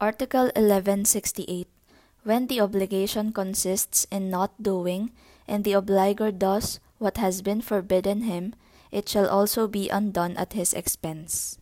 Article 1168. When the obligation consists in not doing, and the obligor does what has been forbidden him, it shall also be undone at his expense.